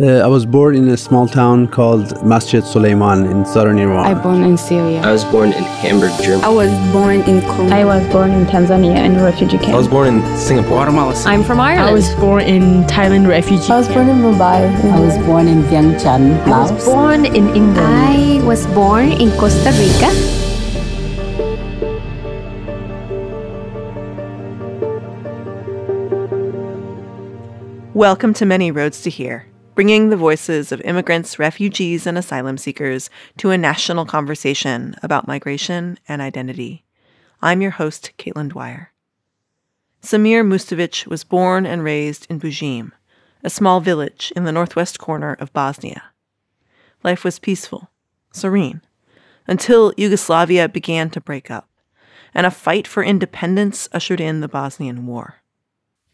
Uh, I was born in a small town called Masjid Suleiman in southern Iran. I was born in Syria. I was born in Hamburg, Germany. I was born in Congo. I was born in Tanzania in a refugee camp. I was born in Singapore. Guatemala. I'm from Ireland. I was born in Thailand refugee. I was born in Mumbai. I was born in Vientiane, Laos. I was born in England. I was born in Costa Rica. Welcome to Many Roads to Here bringing the voices of immigrants, refugees, and asylum seekers to a national conversation about migration and identity. I'm your host, Caitlin Dwyer. Samir Mustovic was born and raised in Buzim, a small village in the northwest corner of Bosnia. Life was peaceful, serene, until Yugoslavia began to break up, and a fight for independence ushered in the Bosnian War.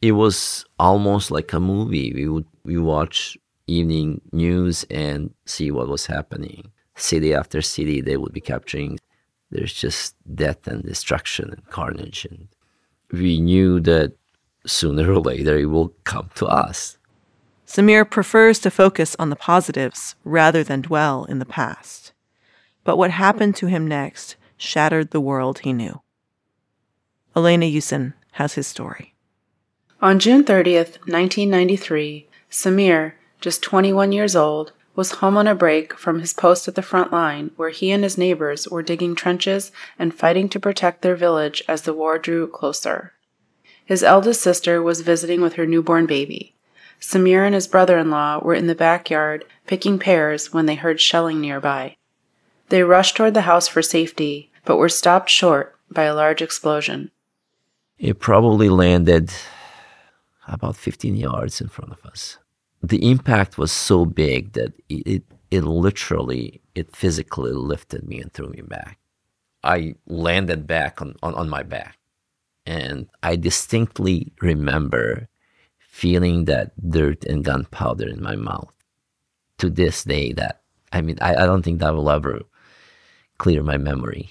It was almost like a movie. We would we watch evening news and see what was happening. City after city, they would be capturing. There's just death and destruction and carnage. And we knew that sooner or later it will come to us. Samir prefers to focus on the positives rather than dwell in the past. But what happened to him next shattered the world he knew. Elena Yusin has his story. On June 30th, 1993, Samir, just 21 years old, was home on a break from his post at the front line where he and his neighbors were digging trenches and fighting to protect their village as the war drew closer. His eldest sister was visiting with her newborn baby. Samir and his brother in law were in the backyard picking pears when they heard shelling nearby. They rushed toward the house for safety, but were stopped short by a large explosion. It probably landed about 15 yards in front of us the impact was so big that it, it literally, it physically lifted me and threw me back. I landed back on, on, on my back. And I distinctly remember feeling that dirt and gunpowder in my mouth. To this day, that I mean, I, I don't think that will ever clear my memory.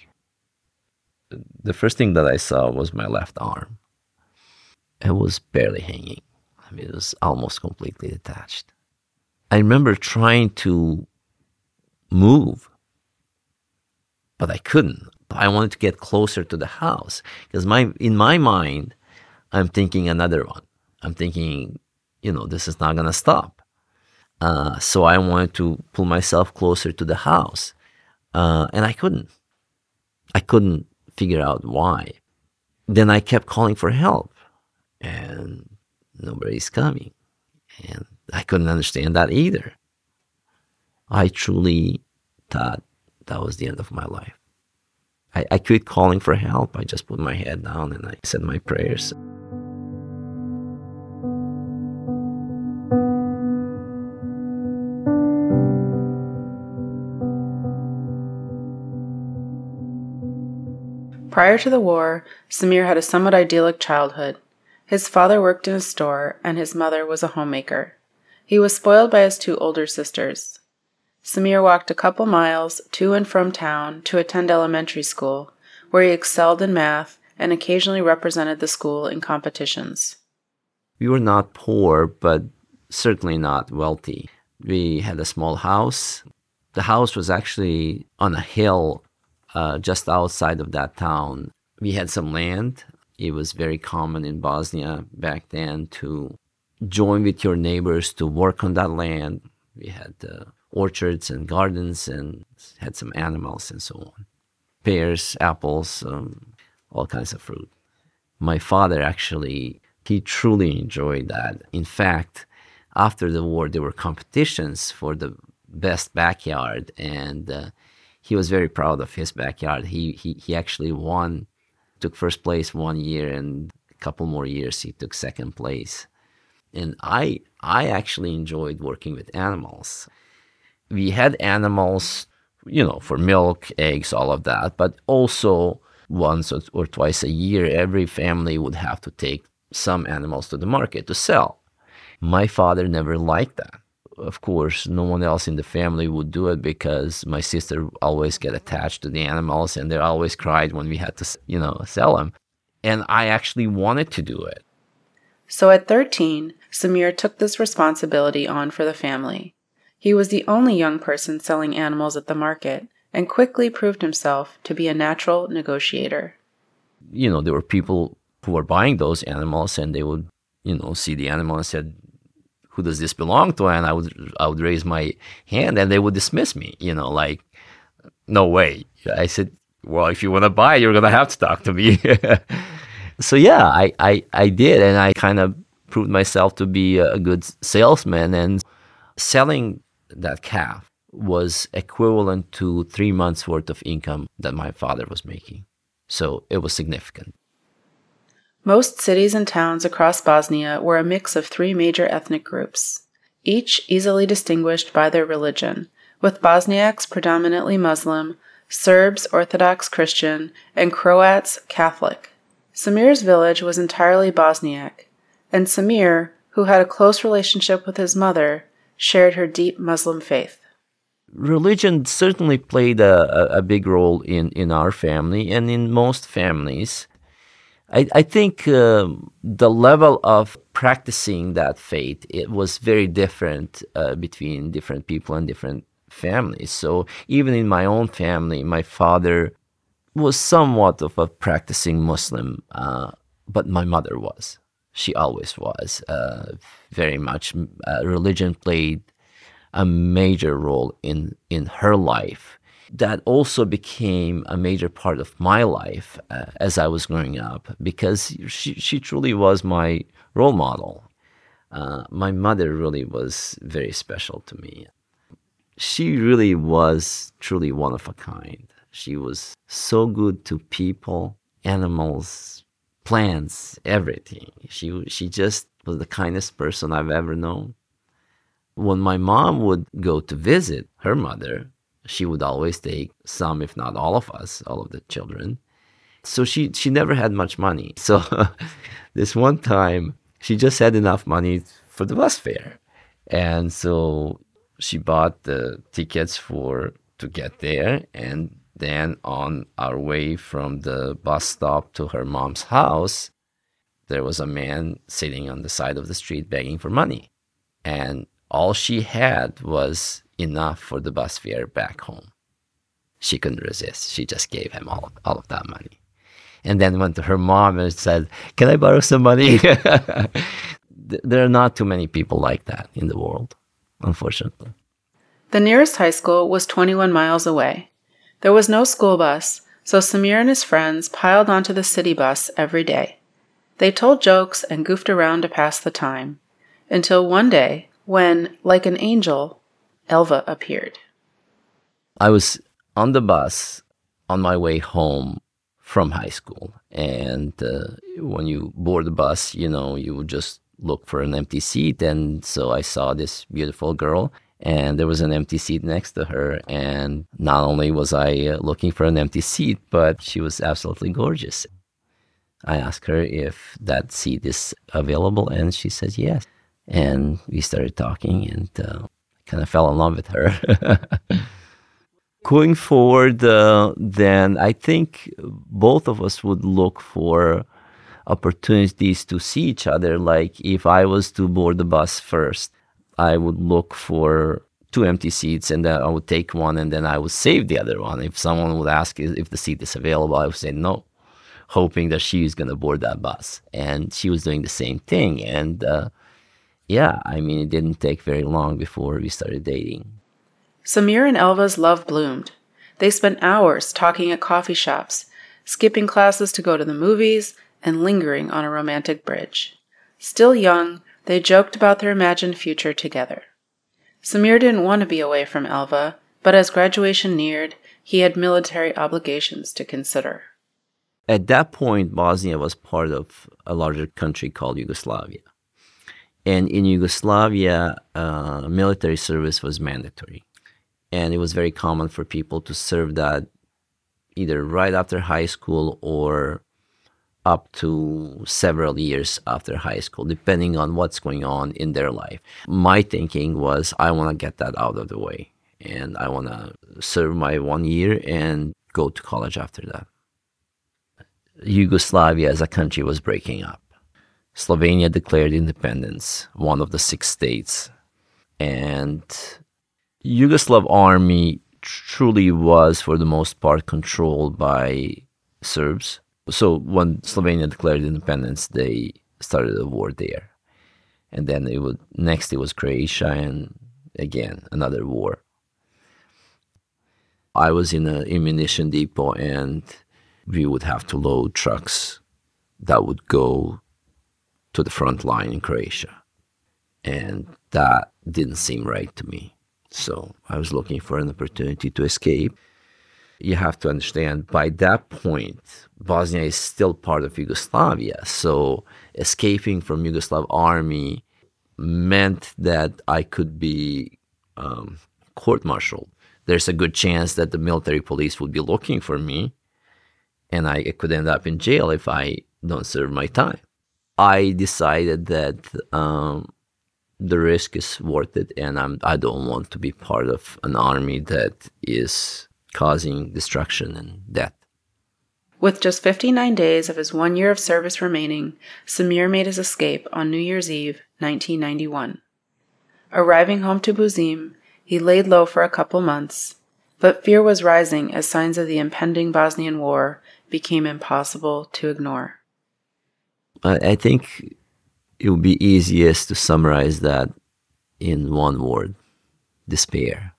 The first thing that I saw was my left arm. It was barely hanging. It was almost completely detached. I remember trying to move, but I couldn't. I wanted to get closer to the house because my in my mind, I'm thinking another one. I'm thinking, you know, this is not gonna stop. Uh, so I wanted to pull myself closer to the house, uh, and I couldn't. I couldn't figure out why. Then I kept calling for help, and nobody's coming. And I couldn't understand that either. I truly thought that was the end of my life. I, I quit calling for help. I just put my head down and I said my prayers. Prior to the war, Samir had a somewhat idyllic childhood. His father worked in a store, and his mother was a homemaker. He was spoiled by his two older sisters. Samir walked a couple miles to and from town to attend elementary school, where he excelled in math and occasionally represented the school in competitions. We were not poor, but certainly not wealthy. We had a small house. The house was actually on a hill uh, just outside of that town. We had some land it was very common in Bosnia back then to join with your neighbors to work on that land. We had uh, orchards and gardens and had some animals and so on pears, apples, um, all kinds of fruit. My father actually, he truly enjoyed that. In fact, after the war, there were competitions for the best backyard, and uh, he was very proud of his backyard. He, he, he actually won took first place one year, and a couple more years he took second place. And I I actually enjoyed working with animals. We had animals, you know, for milk, eggs, all of that, but also once or, or twice a year, every family would have to take some animals to the market to sell. My father never liked that of course, no one else in the family would do it because my sister always get attached to the animals and they always cried when we had to, you know, sell them. And I actually wanted to do it. So at 13, Samir took this responsibility on for the family. He was the only young person selling animals at the market and quickly proved himself to be a natural negotiator. You know, there were people who were buying those animals and they would, you know, see the animal and said, who does this belong to? And I would, I would raise my hand and they would dismiss me, you know, like, no way. I said, well, if you want to buy, you're going to have to talk to me. so yeah, I, I, I did. And I kind of proved myself to be a good salesman and selling that calf was equivalent to three months worth of income that my father was making. So it was significant. Most cities and towns across Bosnia were a mix of three major ethnic groups, each easily distinguished by their religion, with Bosniaks predominantly Muslim, Serbs Orthodox Christian, and Croats Catholic. Samir's village was entirely Bosniak, and Samir, who had a close relationship with his mother, shared her deep Muslim faith. Religion certainly played a, a big role in, in our family and in most families. I, I think uh, the level of practicing that faith it was very different uh, between different people and different families. So even in my own family, my father was somewhat of a practicing Muslim, uh, but my mother was. She always was uh, very much. Uh, religion played a major role in in her life. That also became a major part of my life uh, as I was growing up because she she truly was my role model. Uh, my mother really was very special to me. She really was truly one of a kind. She was so good to people, animals, plants, everything. She she just was the kindest person I've ever known. When my mom would go to visit her mother, she would always take some, if not all of us, all of the children. So she she never had much money. So this one time she just had enough money for the bus fare. And so she bought the tickets for to get there and then on our way from the bus stop to her mom's house, there was a man sitting on the side of the street begging for money. And all she had was enough for the bus fare back home. She couldn't resist. She just gave him all all of that money. And then went to her mom and said, Can I borrow some money? there are not too many people like that in the world, unfortunately. The nearest high school was 21 miles away. There was no school bus, so Samir and his friends piled onto the city bus every day. They told jokes and goofed around to pass the time, until one day when, like an angel, Elva appeared. I was on the bus on my way home from high school, and uh, when you board the bus, you know, you just look for an empty seat, and so I saw this beautiful girl and there was an empty seat next to her. And not only was I uh, looking for an empty seat, but she was absolutely gorgeous. I asked her if that seat is available, and she said yes. And we started talking, and uh, kind of fell in love with her. Going forward, uh, then I think both of us would look for opportunities to see each other. Like if I was to board the bus first, I would look for two empty seats and then I would take one and then I would save the other one. If someone would ask if the seat is available, I would say no, hoping that she is going to board that bus. And she was doing the same thing. And uh, yeah, I mean, it didn't take very long before we started dating. Samir and Elva's love bloomed. They spent hours talking at coffee shops, skipping classes to go to the movies, and lingering on a romantic bridge. Still young, they joked about their imagined future together. Samir didn't want to be away from Elva, but as graduation neared, he had military obligations to consider. At that point, Bosnia was part of a larger country called Yugoslavia. And in Yugoslavia, uh, military service was mandatory. And it was very common for people to serve that either right after high school or up to several years after high school, depending on what's going on in their life. My thinking was, I want to get that out of the way and I want to serve my one year and go to college after that. Yugoslavia as a country was breaking up. Slovenia declared independence, one of the six states. And Yugoslav army truly was, for the most part, controlled by Serbs. So when Slovenia declared independence, they started a war there. And then it would next it was Croatia and again another war. I was in an ammunition depot and we would have to load trucks that would go to the front line in Croatia. And that didn't seem right to me. So I was looking for an opportunity to escape. You have to understand by that point, Bosnia is still part of Yugoslavia. So escaping from Yugoslav army meant that I could be um, court-martialed. There's a good chance that the military police would be looking for me, and I could end up in jail if I don't serve my time. I decided that um, the risk is worth it, and I'm, I don't want to be part of an army that is causing destruction and death. With just 59 days of his one year of service remaining, Samir made his escape on New Year's Eve, 1991. Arriving home to Buzim, he laid low for a couple months, but fear was rising as signs of the impending Bosnian War became impossible to ignore. I think it would be easiest to summarize that in one word despair.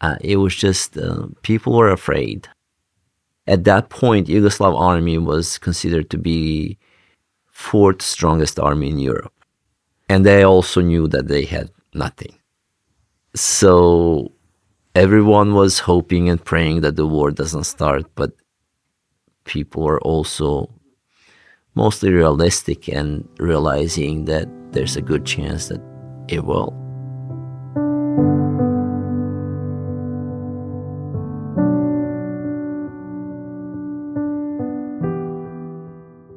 Uh, it was just uh, people were afraid. At that point, Yugoslav army was considered to be fourth strongest army in Europe, and they also knew that they had nothing. So everyone was hoping and praying that the war doesn't start, but people were also mostly realistic and realizing that there's a good chance that it will.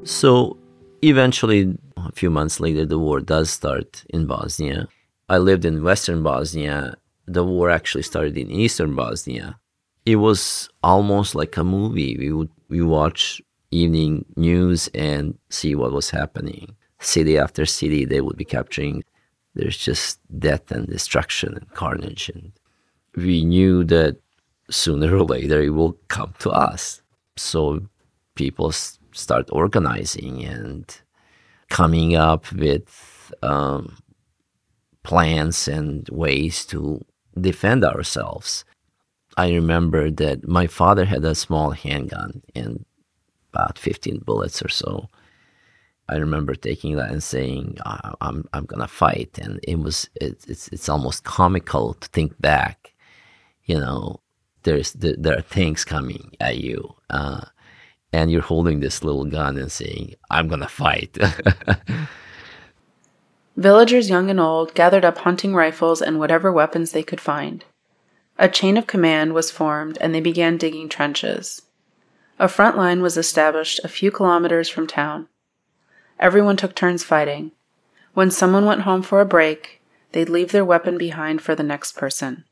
So eventually, a few months later, the war does start in Bosnia. I lived in Western Bosnia. The war actually started in Eastern Bosnia. It was almost like a movie. We would we watch evening news and see what was happening. City after city, they would be capturing. There's just death and destruction and carnage. And we knew that sooner or later it will come to us. So people start organizing and coming up with um, plans and ways to defend ourselves. I remember that my father had a small handgun and about 15 bullets or so. I remember taking that and saying, "I'm I'm gonna fight," and it was it, it's it's almost comical to think back. You know, there's there are things coming at you, uh, and you're holding this little gun and saying, "I'm gonna fight." Villagers, young and old, gathered up hunting rifles and whatever weapons they could find. A chain of command was formed, and they began digging trenches. A front line was established a few kilometers from town. Everyone took turns fighting. When someone went home for a break, they'd leave their weapon behind for the next person.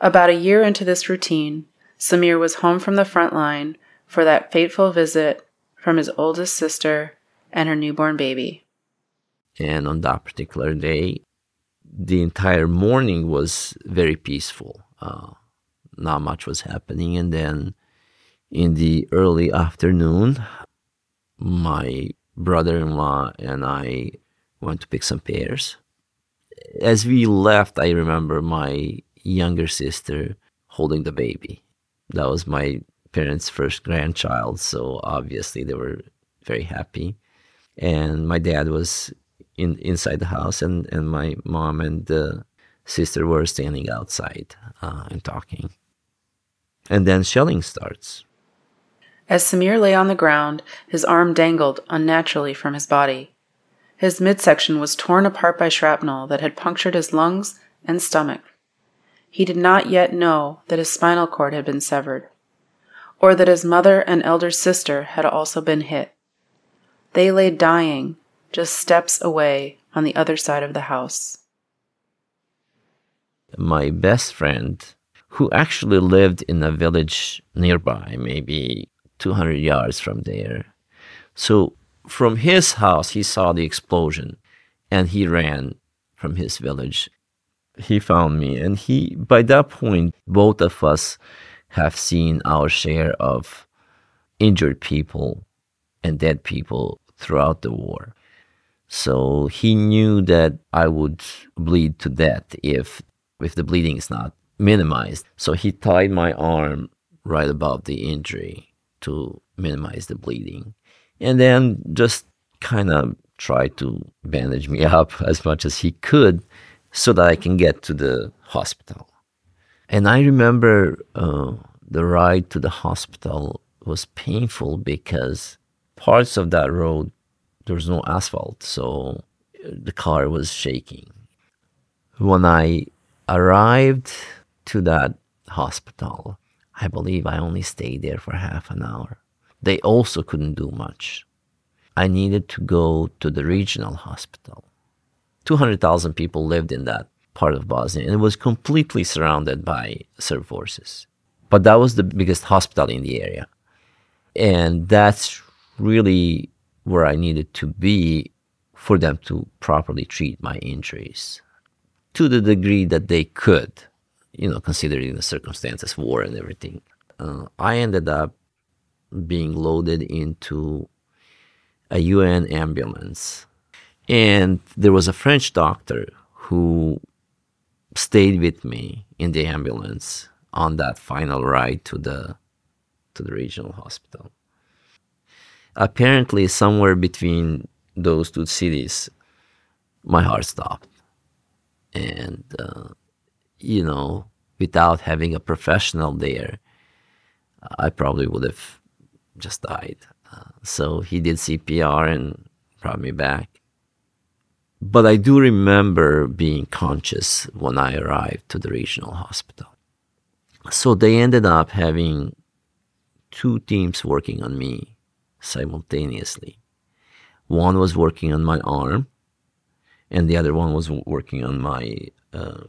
About a year into this routine, Samir was home from the front line for that fateful visit from his oldest sister and her newborn baby. And on that particular day, the entire morning was very peaceful. Uh, not much was happening. And then in the early afternoon, my brother in law and I went to pick some pears. As we left, I remember my younger sister holding the baby. That was my parents' first grandchild, so obviously they were very happy. And my dad was in inside the house, and, and my mom and the sister were standing outside uh, and talking. And then shelling starts. As Samir lay on the ground, his arm dangled unnaturally from his body. His midsection was torn apart by shrapnel that had punctured his lungs and stomach. He did not yet know that his spinal cord had been severed, or that his mother and elder sister had also been hit. They lay dying just steps away on the other side of the house. My best friend, who actually lived in a village nearby, maybe 200 yards from there. So from his house, he saw the explosion and he ran from his village. He found me, and he, by that point, both of us have seen our share of injured people and dead people throughout the war. So he knew that I would bleed to death if if the bleeding is not minimized. So he tied my arm right above the injury to minimize the bleeding. And then just kind of try to bandage me up as much as he could so that I can get to the hospital. And I remember uh, the ride to the hospital was painful because parts of that road there was no asphalt, so the car was shaking. When I arrived to that hospital, I believe I only stayed there for half an hour. They also couldn't do much. I needed to go to the regional hospital. 200,000 people lived in that part of Bosnia and it was completely surrounded by Serb forces. But that was the biggest hospital in the area. And that's really where I needed to be for them to properly treat my injuries to the degree that they could, you know, considering the circumstances, war and everything. Uh, I ended up being loaded into a UN ambulance. And there was a French doctor who stayed with me in the ambulance on that final ride to the to the regional hospital apparently somewhere between those two cities my heart stopped and uh, you know without having a professional there i probably would have just died. Uh, so he did cpr and brought me back. But i do remember being conscious when i arrived to the regional hospital. So they ended up having two teams working on me simultaneously. One was working on my arm, and the other one was working on my uh,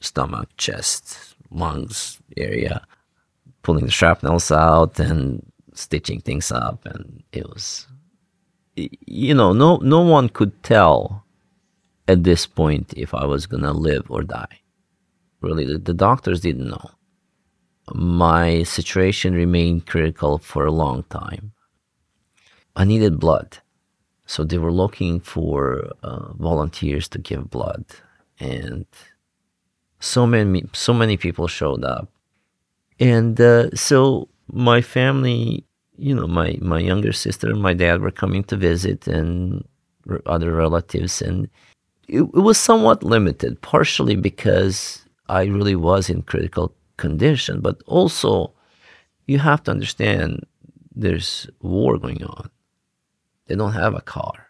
stomach, chest, lungs area, pulling the shrapnels out and stitching things up. And it was, you know, no no one could tell at this point if I was gonna live or die. Really, the, the doctors didn't know. My situation remained critical for a long time. I needed blood. So they were looking for uh, volunteers to give blood. And so many, so many people showed up. And uh, so my family, you know, my, my younger sister and my dad were coming to visit and other relatives. And it, it was somewhat limited, partially because I really was in critical condition, but also you have to understand there's war going on they don't have a car.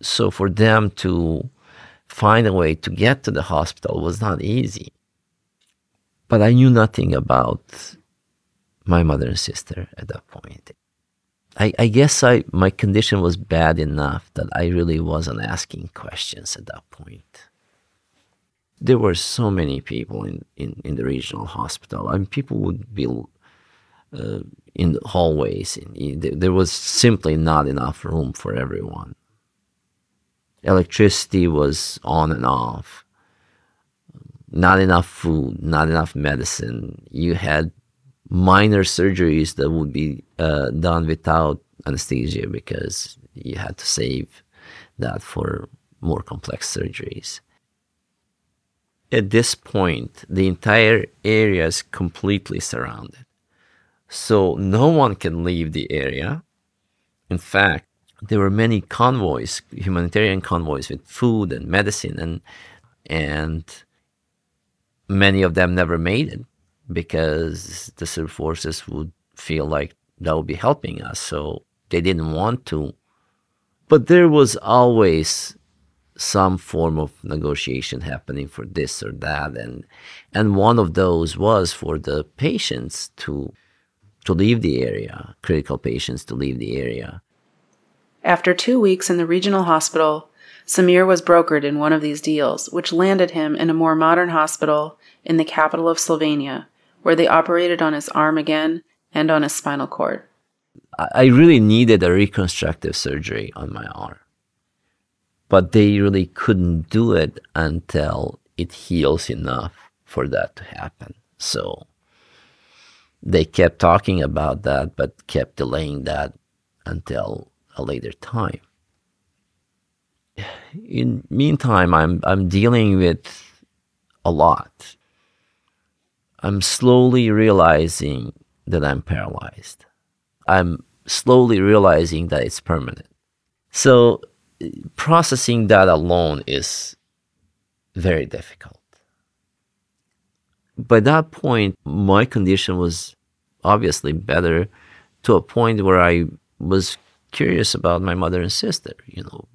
So for them to find a way to get to the hospital was not easy. But I knew nothing about my mother and sister at that point. I, I guess I my condition was bad enough that I really wasn't asking questions at that point. There were so many people in, in, in the regional hospital. I mean, people would be uh, in the hallways. There was simply not enough room for everyone. Electricity was on and off. Not enough food, not enough medicine. You had minor surgeries that would be uh, done without anesthesia because you had to save that for more complex surgeries. At this point, the entire area is completely surrounded. So no one can leave the area. In fact, there were many convoys, humanitarian convoys with food and medicine and and many of them never made it because the Serb forces would feel like that would be helping us. So they didn't want to. But there was always some form of negotiation happening for this or that and and one of those was for the patients to to leave the area, critical patients to leave the area. After two weeks in the regional hospital, Samir was brokered in one of these deals, which landed him in a more modern hospital in the capital of Slovenia, where they operated on his arm again and on his spinal cord. I really needed a reconstructive surgery on my arm, but they really couldn't do it until it heals enough for that to happen. So they kept talking about that, but kept delaying that until a later time. In meantime, I'm I'm dealing with a lot. I'm slowly realizing that I'm paralyzed. I'm slowly realizing that it's permanent. So processing that alone is very difficult. By that point, my condition was obviously better to a point where I was curious about my mother and sister. You know,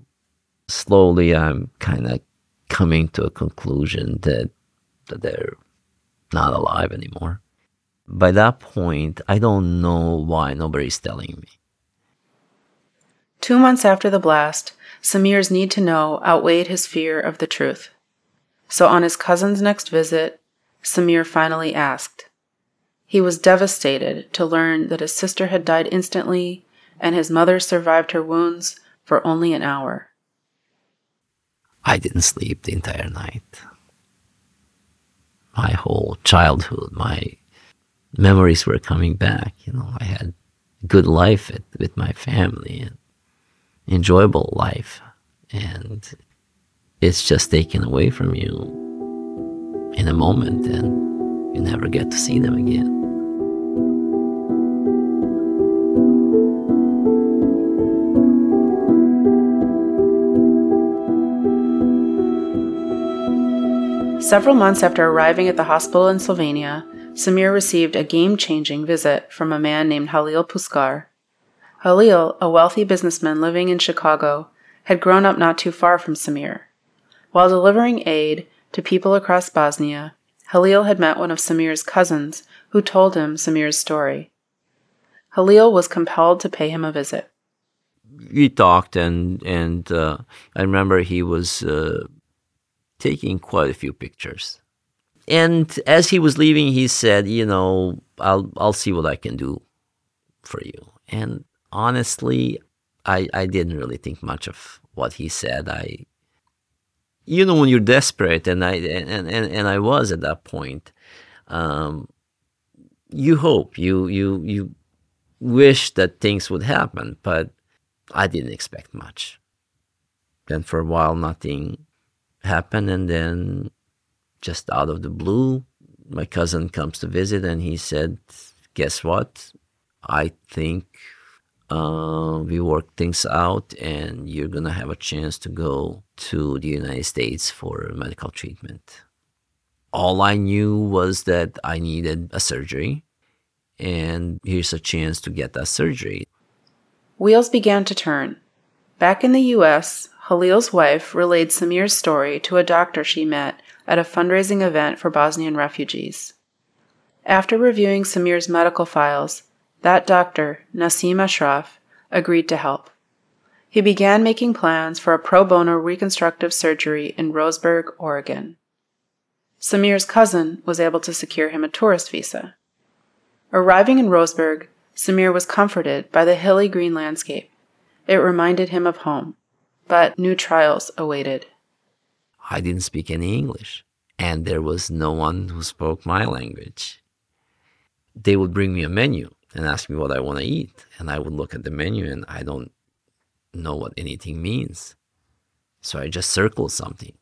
slowly I'm kind of coming to a conclusion that that they're not alive anymore. By that point, I don't know why nobody's telling me. Two months after the blast, Samir's need to know outweighed his fear of the truth. So on his cousin's next visit, Samir finally asked. He was devastated to learn that his sister had died instantly and his mother survived her wounds for only an hour. I didn't sleep the entire night. My whole childhood, my memories were coming back. You know, I had good life with, with my family and enjoyable life, and it's just taken away from you in a moment, and you never get to see them again. Several months after arriving at the hospital in Slovenia, Samir received a game changing visit from a man named Halil Puskar. Halil, a wealthy businessman living in Chicago, had grown up not too far from Samir. While delivering aid to people across Bosnia, Halil had met one of Samir's cousins who told him Samir's story. Halil was compelled to pay him a visit. We talked, and and uh, I remember he was uh, taking quite a few pictures. And as he was leaving, he said, "You know, I'll I'll see what I can do for you." And honestly, I I didn't really think much of what he said. I, you know, when you're desperate, and I and and, and I was at that point. Um, you hope you you you wish that things would happen, but I didn't expect much. Then for a while, nothing happened, and then just out of the blue, my cousin comes to visit, and he said, "Guess what? I think uh, we work things out, and you're gonna have a chance to go to the United States for medical treatment." All I knew was that I needed a surgery, and here's a chance to get that surgery. Wheels began to turn. Back in the U.S., Halil's wife relayed Samir's story to a doctor she met at a fundraising event for Bosnian refugees. After reviewing Samir's medical files, that doctor, Nassim Ashraf, agreed to help. He began making plans for a pro bono reconstructive surgery in Roseburg, Oregon. Samir's cousin was able to secure him a tourist visa. Arriving in Roseburg, Samir was comforted by the hilly green landscape. It reminded him of home, but new trials awaited. I didn't speak any English, and there was no one who spoke my language. They would bring me a menu and ask me what I want to eat, and I would look at the menu and I don't know what anything means. So I just circled something,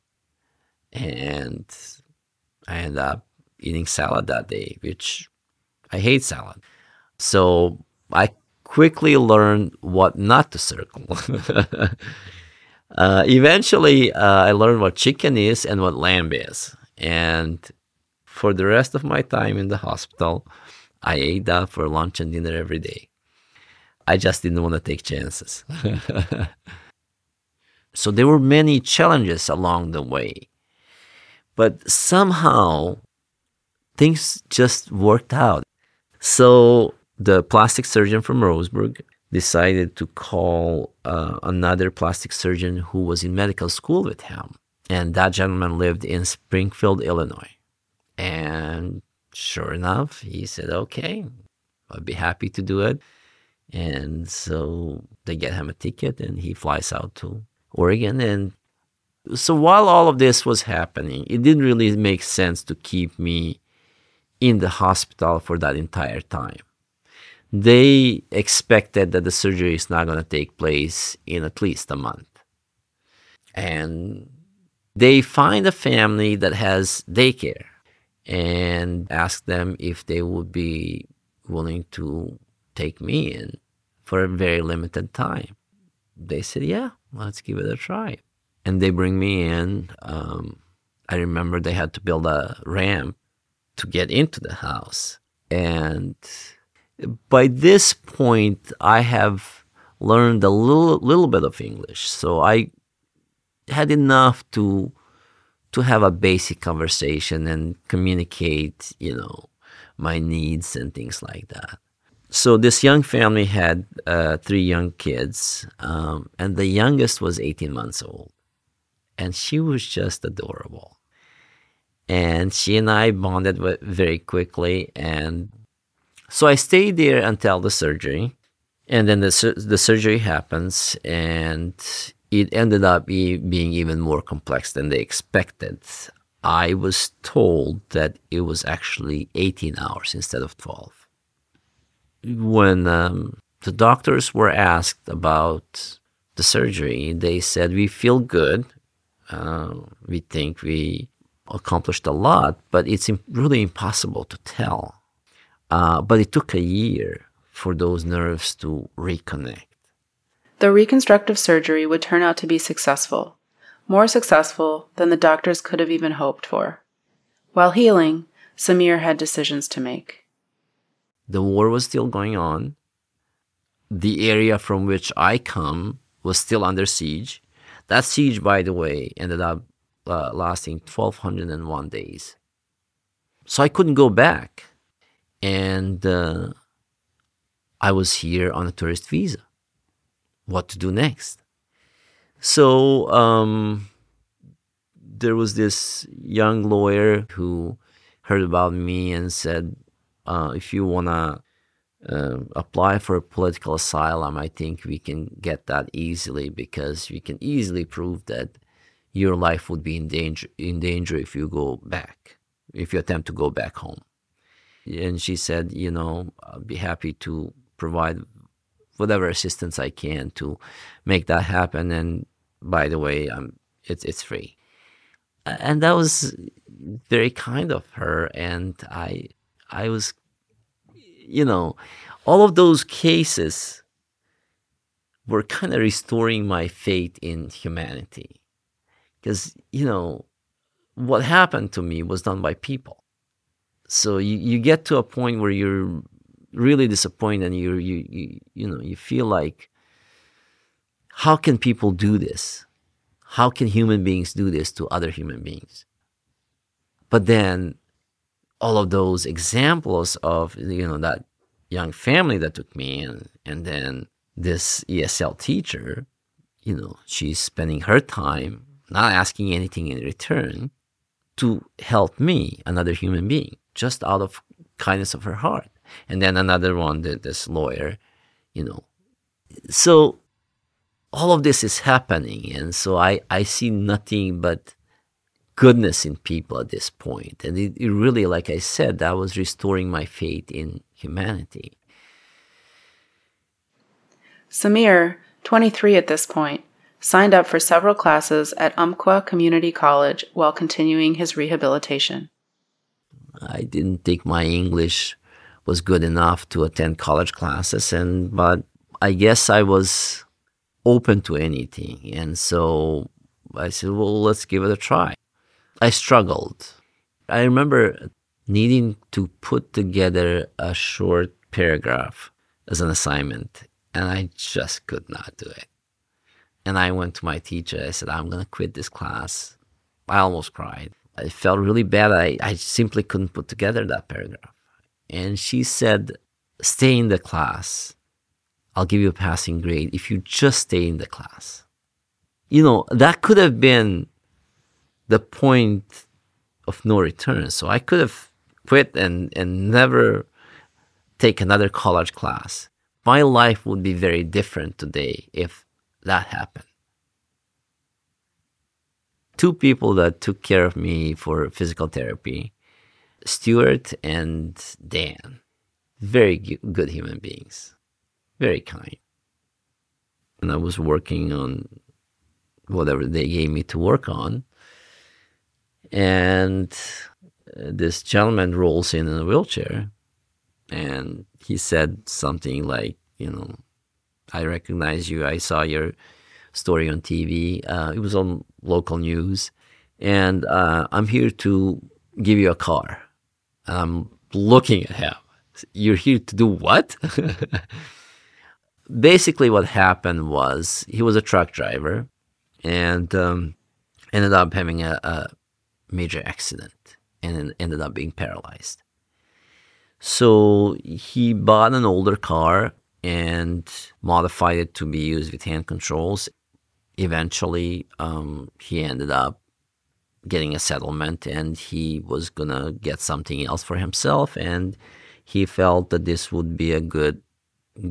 and I ended up eating salad that day, which I hate salad. So I quickly learned what not to circle. uh, eventually, uh, I learned what chicken is and what lamb is. And for the rest of my time in the hospital, I ate that for lunch and dinner every day. I just didn't want to take chances. so there were many challenges along the way. But somehow things just worked out. So the plastic surgeon from Roseburg decided to call uh, another plastic surgeon who was in medical school with him. And that gentleman lived in Springfield, Illinois. And sure enough, he said, okay, I'd be happy to do it. And so they get him a ticket and he flies out to Oregon. And so while all of this was happening, it didn't really make sense to keep me in the hospital for that entire time. They expected that the surgery is not going to take place in at least a month. And they find a family that has daycare and ask them if they would be willing to take me in for a very limited time. They said, Yeah, let's give it a try. And they bring me in. Um, I remember they had to build a ramp to get into the house. And by this point, I have learned a little, little bit of English. So I had enough to to have a basic conversation and communicate, you know, my needs and things like that. So this young family had uh, three young kids, um, and the youngest was 18 months old, and she was just adorable. And she and I bonded very quickly, and so I stayed there until the surgery, and then the the surgery happens, and it ended up being even more complex than they expected. I was told that it was actually 18 hours instead of 12. When um, the doctors were asked about the surgery, they said, We feel good. Uh, we think we accomplished a lot, but it's really impossible to tell. Uh, but it took a year for those nerves to reconnect. The reconstructive surgery would turn out to be successful, more successful than the doctors could have even hoped for. While healing, Samir had decisions to make. The war was still going on. The area from which I come was still under siege. That siege, by the way, ended up uh, lasting 1,201 days. So I couldn't go back. And uh, I was here on a tourist visa what to do next. So um, there was this young lawyer who heard about me and said, uh, if you want to uh, apply for political asylum, I think we can get that easily because we can easily prove that your life would be in danger in danger if you go back, if you attempt to go back home. And she said, you know, I'll be happy to provide whatever assistance I can to make that happen. And by the way, um, it's it's free. And that was very kind of her. And I I was, you know, all of those cases were kind of restoring my faith in humanity, because you know what happened to me was done by people. So you, you get to a point where you're really disappointed and you you you you know you feel like how can people do this? How can human beings do this to other human beings? But then all of those examples of you know that young family that took me in and then this esl teacher you know she's spending her time not asking anything in return to help me another human being just out of kindness of her heart and then another one, this lawyer, you know. So all of this is happening, and so I, I see nothing but goodness in people at this point. And it, it really, like I said, that was restoring my faith in humanity. Samir, 23 at this point, signed up for several classes at Umpqua Community College while continuing his rehabilitation. I didn't think my English was good enough to attend college classes and but I guess I was open to anything and so I said well let's give it a try. I struggled. I remember needing to put together a short paragraph as an assignment and I just could not do it. And I went to my teacher. I said, I'm going to quit this class. I almost cried. I felt really bad. I, I simply couldn't put together that paragraph and she said, Stay in the class. I'll give you a passing grade if you just stay in the class. You know, that could have been the point of no return. So I could have quit and, and never take another college class. my life would be very different today if that happened. Two people that took care of me for physical therapy, Stuart and Dan, very good human beings, very kind. And I was working on whatever they gave me to work on. And uh, this gentleman rolls in in a wheelchair and he said something like, you know, I recognize you. I saw your story on TV. Uh, it was on local news. And uh, I'm here to give you a car. I'm looking at him. You're here to do what? Basically, what happened was he was a truck driver and um, ended up having a, a major accident and ended up being paralyzed. So he bought an older car and modified it to be used with hand controls. Eventually, um, he ended up getting a settlement and he was gonna get something else for himself and he felt that this would be a good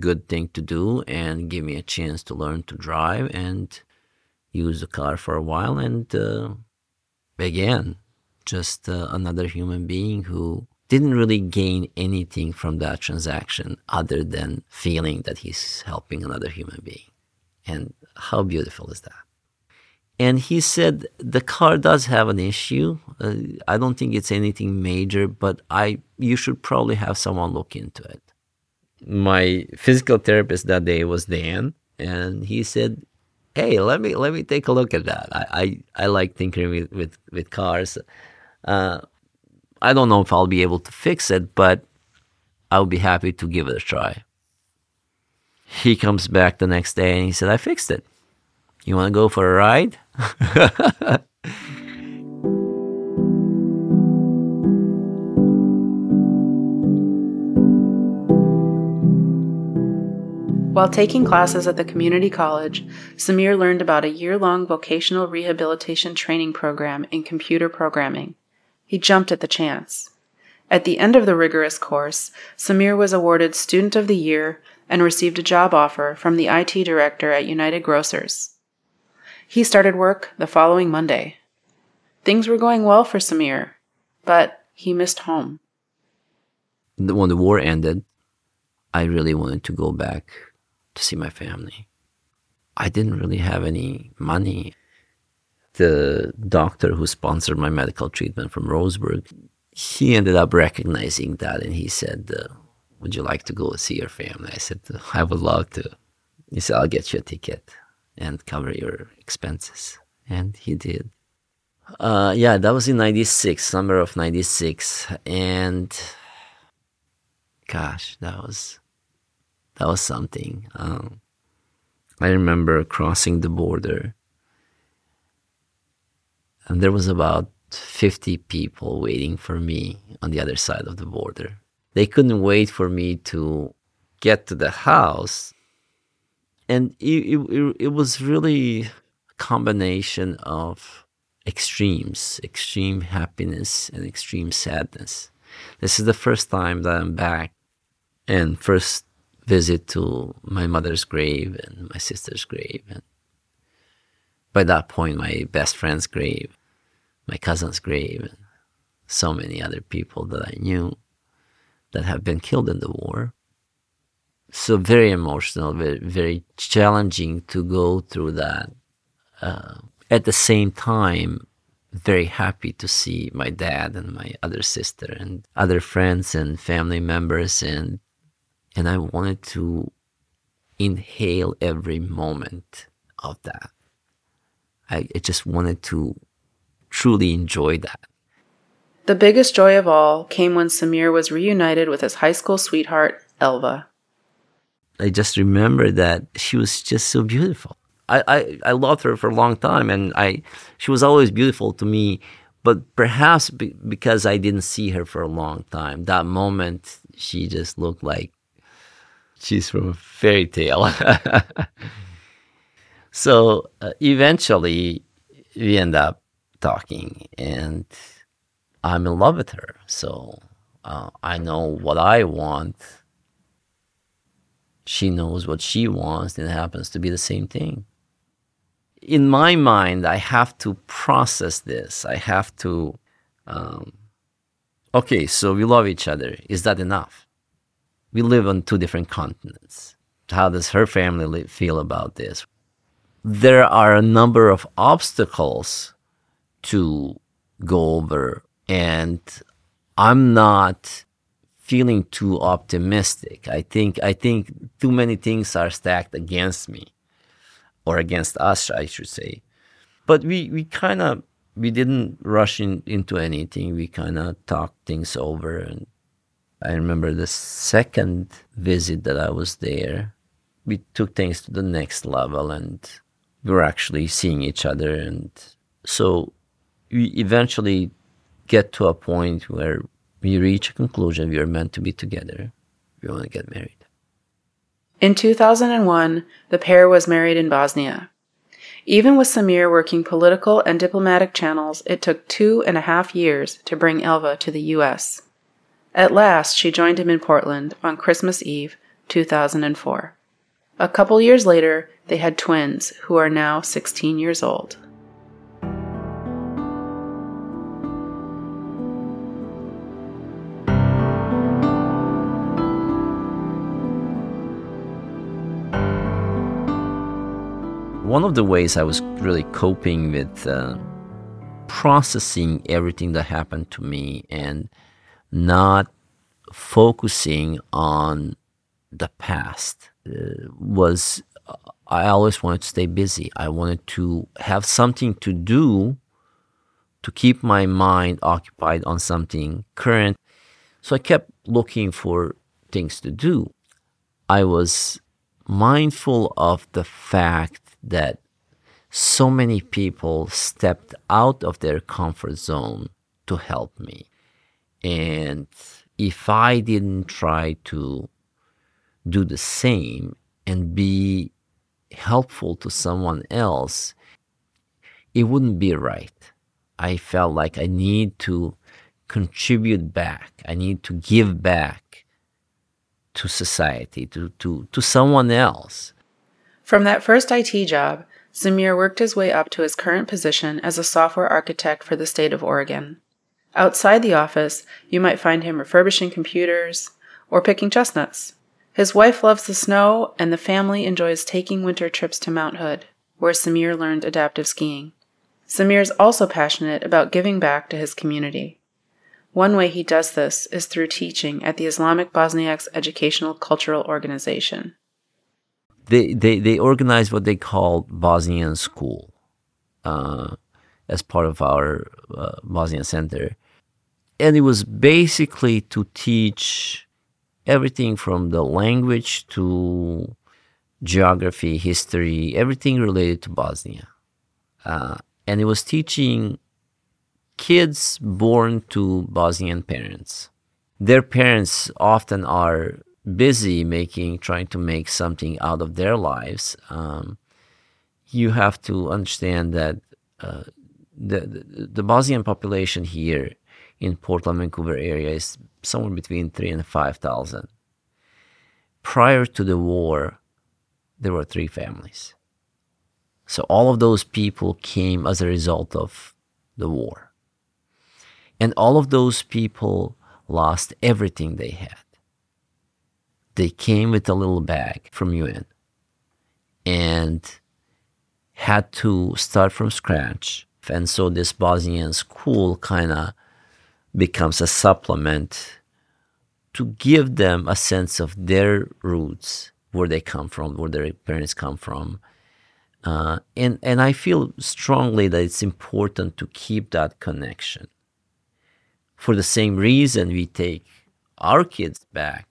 good thing to do and give me a chance to learn to drive and use the car for a while and uh, again just uh, another human being who didn't really gain anything from that transaction other than feeling that he's helping another human being. And how beautiful is that? And he said the car does have an issue. Uh, I don't think it's anything major, but I you should probably have someone look into it. My physical therapist that day was Dan, and he said, "Hey, let me let me take a look at that. I I, I like tinkering with with, with cars. Uh, I don't know if I'll be able to fix it, but I'll be happy to give it a try. He comes back the next day and he said, I fixed it. You want to go for a ride? While taking classes at the community college, Samir learned about a year long vocational rehabilitation training program in computer programming. He jumped at the chance. At the end of the rigorous course, Samir was awarded Student of the Year and received a job offer from the IT director at United Grocers. He started work the following Monday. Things were going well for Samir, but he missed home. When the war ended, I really wanted to go back to see my family. I didn't really have any money the doctor who sponsored my medical treatment from Roseburg, he ended up recognizing that and he said, uh, Would you like to go see your family? I said, I would love to. He said, I'll get you a ticket and cover your expenses. And he did. Uh, yeah, that was in 96, summer of 96. And gosh, that was, that was something. Um, I remember crossing the border and there was about 50 people waiting for me on the other side of the border. They couldn't wait for me to get to the house. And it, it, it was really a combination of extremes extreme happiness and extreme sadness. This is the first time that I'm back and first visit to my mother's grave and my sister's grave. And by that point, my best friend's grave my cousin's grave, and so many other people that I knew that have been killed in the war. So very emotional, very very challenging to go through that. Uh, at the same time, very happy to see my dad and my other sister and other friends and family members and and I wanted to inhale every moment of that. I, I just wanted to truly enjoy that. The biggest joy of all came when Samir was reunited with his high school sweetheart, Elva. I just remember that she was just so beautiful. I, I, I loved her for a long time, and I she was always beautiful to me. But perhaps be, because I didn't see her for a long time, that moment she just looked like she's from a fairy tale. so uh, eventually, we end up talking and I'm in love with her. So uh, I know what I want. She knows what she wants, and it happens to be the same thing. In my mind, I have to process this. I have to, um, okay, so we love each other. Is that enough? We live on two different continents. How does her family feel about this? There are a number of obstacles to go over, and I'm not feeling too optimistic. I think I think too many things are stacked against me, or against us, I should say. But we we kind of we didn't rush in, into anything. We kind of talked things over, and I remember the second visit that I was there, we took things to the next level, and we were actually seeing each other, and so we eventually get to a point where we reach a conclusion we are meant to be together. We want to get married. In 2001, the pair was married in Bosnia. Even with Samir working political and diplomatic channels, it took two and a half years to bring Elva to the U.S. At last, she joined him in Portland on Christmas Eve, 2004. A couple years later, they had twins who are now 16 years old. One of the ways I was really coping with uh, processing everything that happened to me and not focusing on the past uh, was I always wanted to stay busy. I wanted to have something to do to keep my mind occupied on something current. So I kept looking for things to do. I was mindful of the fact that so many people stepped out of their comfort zone to help me. And if I didn't try to do the same and be helpful to someone else, it wouldn't be right. I felt like I need to contribute back. I need to give back to society, to, to, to someone else. From that first IT job, Samir worked his way up to his current position as a software architect for the state of Oregon. Outside the office, you might find him refurbishing computers or picking chestnuts. His wife loves the snow, and the family enjoys taking winter trips to Mount Hood, where Samir learned adaptive skiing. Samir is also passionate about giving back to his community. One way he does this is through teaching at the Islamic Bosniaks Educational Cultural Organization they, they, they organized what they called Bosnian School uh, as part of our uh, Bosnian Center. And it was basically to teach everything from the language to geography, history, everything related to Bosnia. Uh, and it was teaching kids born to Bosnian parents. Their parents often are busy making, trying to make something out of their lives, um, you have to understand that uh, the, the, the Bosnian population here in Portland, Vancouver area is somewhere between three and five thousand. Prior to the war, there were three families. So all of those people came as a result of the war. And all of those people lost everything they had they came with a little bag from UN and had to start from scratch. And so this Bosnian school kind of becomes a supplement to give them a sense of their roots, where they come from, where their parents come from. Uh, and, and I feel strongly that it's important to keep that connection. For the same reason we take our kids back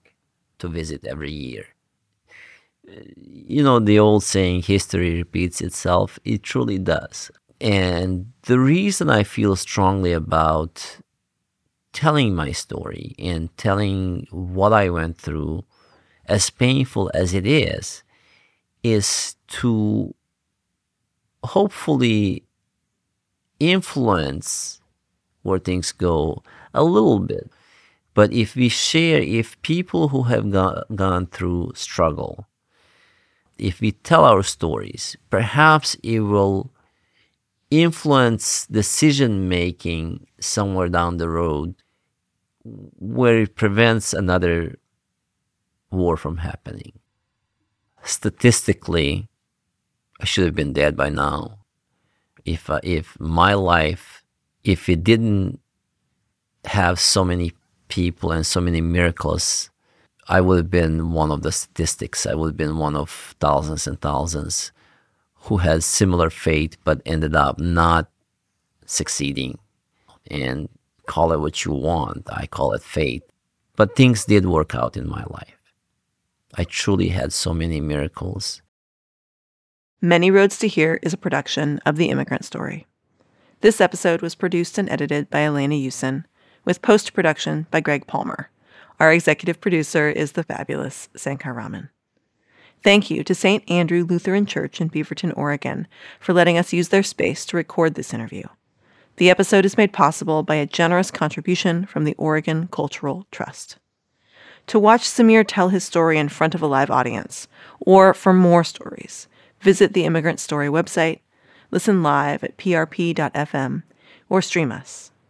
to visit every year. Uh, you know, the old saying, history repeats itself, it truly does. And the reason I feel strongly about telling my story and telling what I went through, as painful as it is, is to hopefully influence where things go a little bit But if we share, if people who have go- gone through struggle, if we tell our stories, perhaps it will influence decision making somewhere down the road where it prevents another war from happening. Statistically, I should have been dead by now. If uh, if my life, if it didn't have so many people and so many miracles, I would have been one of the statistics. I would have been one of thousands and thousands who had similar fate but ended up not succeeding. And call it what you want. I call it fate. But things did work out in my life. I truly had so many miracles. Many Roads to Here is a production of The Immigrant Story. This episode was produced and edited by Elena Yusin, with post production by Greg Palmer. Our executive producer is the fabulous Sankar Raman. Thank you to St. Andrew Lutheran Church in Beaverton, Oregon, for letting us use their space to record this interview. The episode is made possible by a generous contribution from the Oregon Cultural Trust. To watch Samir tell his story in front of a live audience, or for more stories, visit the Immigrant Story website, listen live at prp.fm, or stream us